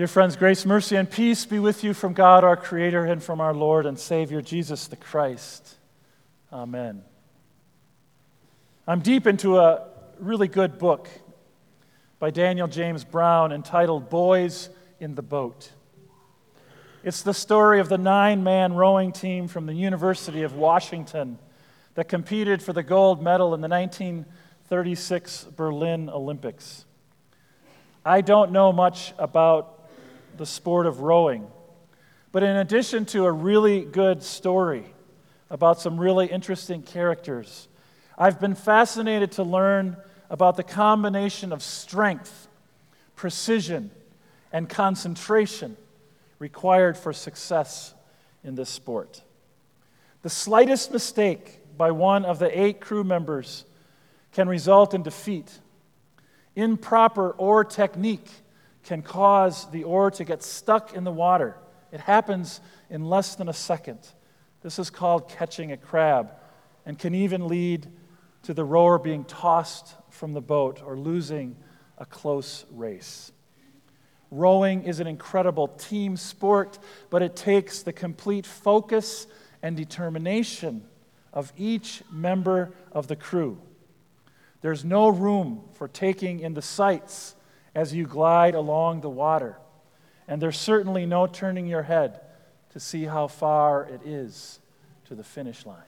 Dear friends, grace, mercy, and peace be with you from God our Creator and from our Lord and Savior Jesus the Christ. Amen. I'm deep into a really good book by Daniel James Brown entitled Boys in the Boat. It's the story of the nine man rowing team from the University of Washington that competed for the gold medal in the 1936 Berlin Olympics. I don't know much about the sport of rowing. But in addition to a really good story about some really interesting characters, I've been fascinated to learn about the combination of strength, precision, and concentration required for success in this sport. The slightest mistake by one of the eight crew members can result in defeat. Improper oar technique can cause the oar to get stuck in the water. It happens in less than a second. This is called catching a crab and can even lead to the rower being tossed from the boat or losing a close race. Rowing is an incredible team sport, but it takes the complete focus and determination of each member of the crew. There's no room for taking in the sights as you glide along the water. And there's certainly no turning your head to see how far it is to the finish line.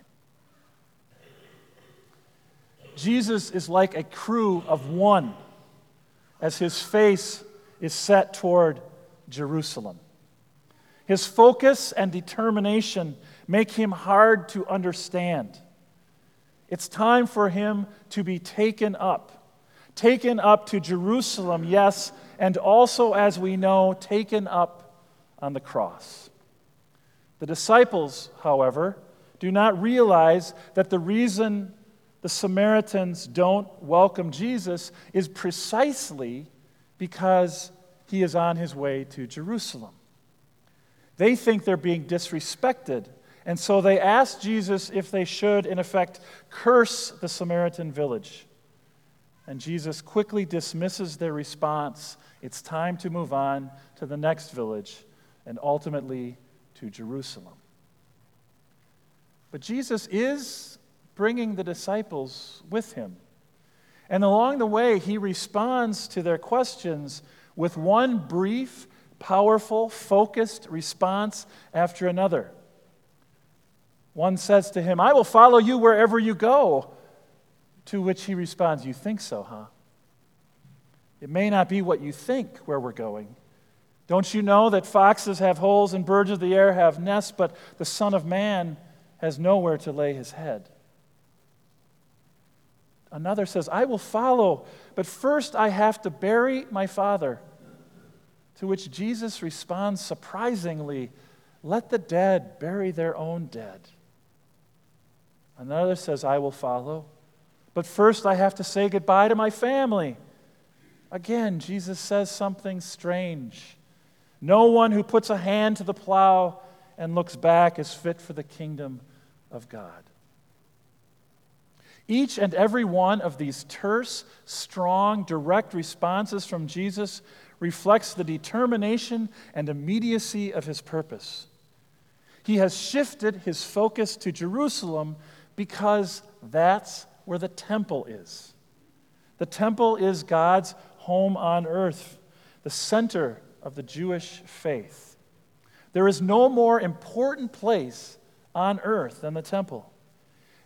Jesus is like a crew of one as his face is set toward Jerusalem. His focus and determination make him hard to understand. It's time for him to be taken up taken up to Jerusalem, yes, and also, as we know, taken up on the cross. The disciples, however, do not realize that the reason the Samaritans don't welcome Jesus is precisely because he is on his way to Jerusalem. They think they're being disrespected, and so they ask Jesus if they should, in effect, curse the Samaritan village. And Jesus quickly dismisses their response. It's time to move on to the next village and ultimately to Jerusalem. But Jesus is bringing the disciples with him. And along the way, he responds to their questions with one brief, powerful, focused response after another. One says to him, I will follow you wherever you go. To which he responds, You think so, huh? It may not be what you think where we're going. Don't you know that foxes have holes and birds of the air have nests, but the Son of Man has nowhere to lay his head? Another says, I will follow, but first I have to bury my father. To which Jesus responds surprisingly, Let the dead bury their own dead. Another says, I will follow, but first, I have to say goodbye to my family. Again, Jesus says something strange. No one who puts a hand to the plow and looks back is fit for the kingdom of God. Each and every one of these terse, strong, direct responses from Jesus reflects the determination and immediacy of his purpose. He has shifted his focus to Jerusalem because that's where the temple is. The temple is God's home on earth, the center of the Jewish faith. There is no more important place on earth than the temple.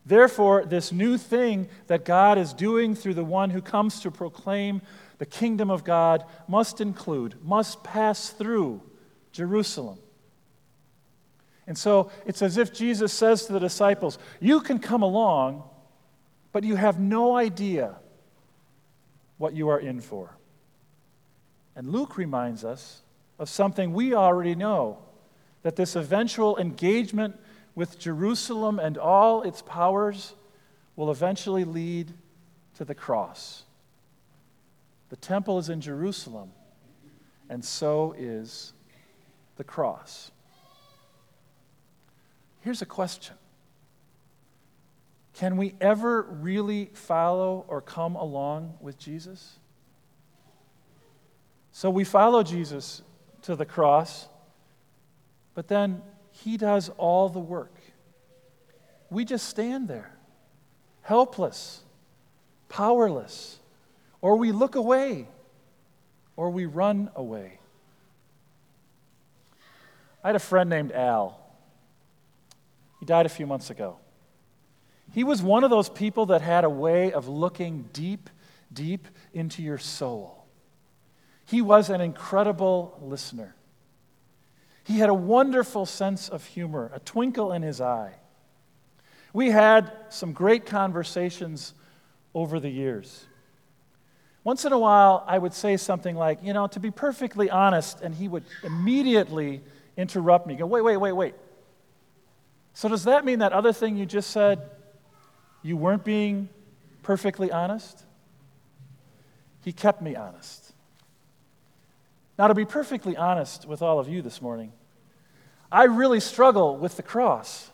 Therefore, this new thing that God is doing through the one who comes to proclaim the kingdom of God must include, must pass through Jerusalem. And so it's as if Jesus says to the disciples, You can come along but you have no idea what you are in for. And Luke reminds us of something we already know that this eventual engagement with Jerusalem and all its powers will eventually lead to the cross. The temple is in Jerusalem, and so is the cross. Here's a question can we ever really follow or come along with Jesus? So we follow Jesus to the cross, but then He does all the work. We just stand there, helpless, powerless, or we look away, or we run away. I had a friend named Al. He died a few months ago. He was one of those people that had a way of looking deep, deep into your soul. He was an incredible listener. He had a wonderful sense of humor, a twinkle in his eye. We had some great conversations over the years. Once in a while, I would say something like, you know, to be perfectly honest, and he would immediately interrupt me, go, wait, wait, wait, wait. So, does that mean that other thing you just said, you weren't being perfectly honest? He kept me honest. Now, to be perfectly honest with all of you this morning, I really struggle with the cross.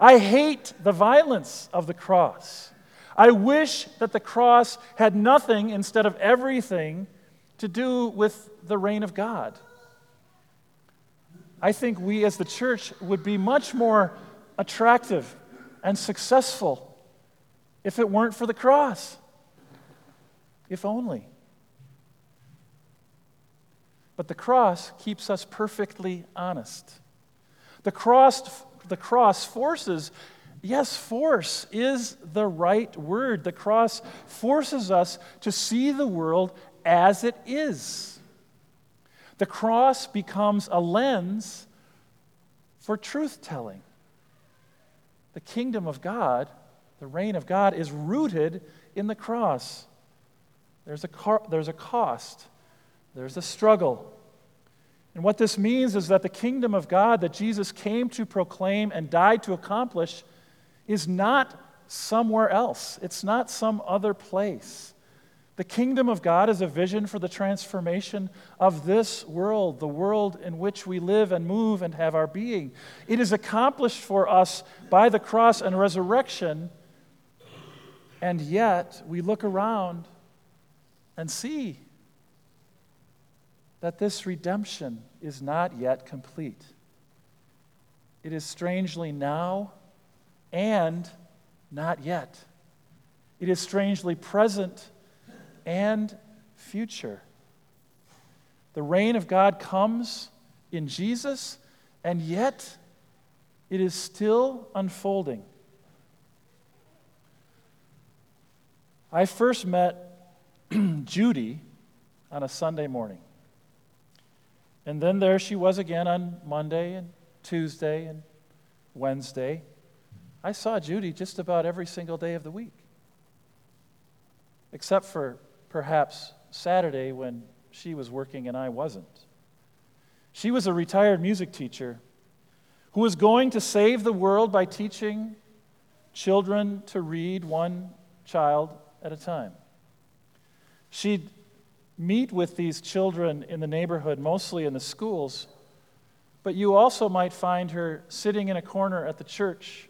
I hate the violence of the cross. I wish that the cross had nothing instead of everything to do with the reign of God. I think we as the church would be much more attractive and successful if it weren't for the cross. If only. But the cross keeps us perfectly honest. The cross, the cross forces, yes, force is the right word. The cross forces us to see the world as it is. The cross becomes a lens for truth telling. The kingdom of God, the reign of God, is rooted in the cross. There's a, car, there's a cost there's a struggle. And what this means is that the kingdom of God that Jesus came to proclaim and died to accomplish is not somewhere else, it's not some other place. The kingdom of God is a vision for the transformation of this world, the world in which we live and move and have our being. It is accomplished for us by the cross and resurrection, and yet we look around and see that this redemption is not yet complete. It is strangely now and not yet. It is strangely present and future. The reign of God comes in Jesus, and yet it is still unfolding. I first met Judy on a Sunday morning. And then there she was again on Monday and Tuesday and Wednesday. I saw Judy just about every single day of the week, except for perhaps Saturday when she was working and I wasn't. She was a retired music teacher who was going to save the world by teaching children to read one child at a time. She'd meet with these children in the neighborhood, mostly in the schools, but you also might find her sitting in a corner at the church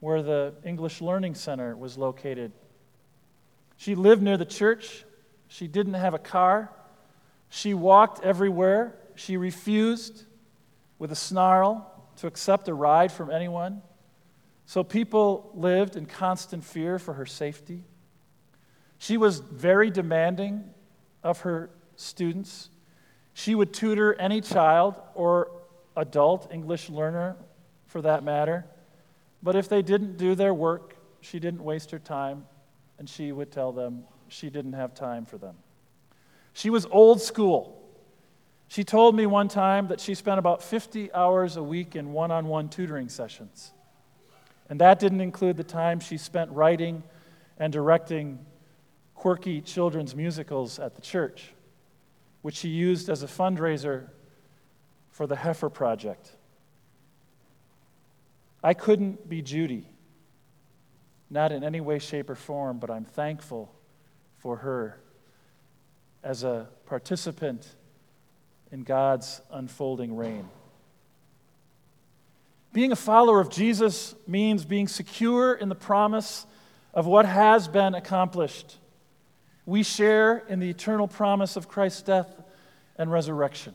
where the English Learning Center was located. She lived near the church. She didn't have a car. She walked everywhere. She refused, with a snarl, to accept a ride from anyone. So people lived in constant fear for her safety. She was very demanding of her students. She would tutor any child or adult English learner for that matter. But if they didn't do their work, she didn't waste her time, and she would tell them she didn't have time for them. She was old school. She told me one time that she spent about 50 hours a week in one on one tutoring sessions. And that didn't include the time she spent writing and directing quirky children's musicals at the church, which she used as a fundraiser for the Heifer Project. I couldn't be Judy, not in any way, shape, or form, but I'm thankful for her as a participant in God's unfolding reign. Being a follower of Jesus means being secure in the promise of what has been accomplished we share in the eternal promise of Christ's death and resurrection.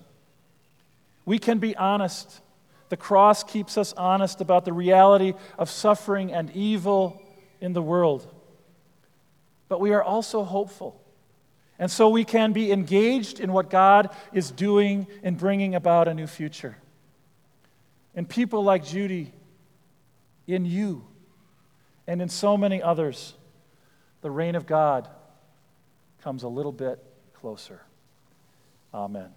We can be honest. The cross keeps us honest about the reality of suffering and evil in the world. But we are also hopeful. And so we can be engaged in what God is doing in bringing about a new future. And people like Judy, in you, and in so many others, the reign of God comes a little bit closer. Amen.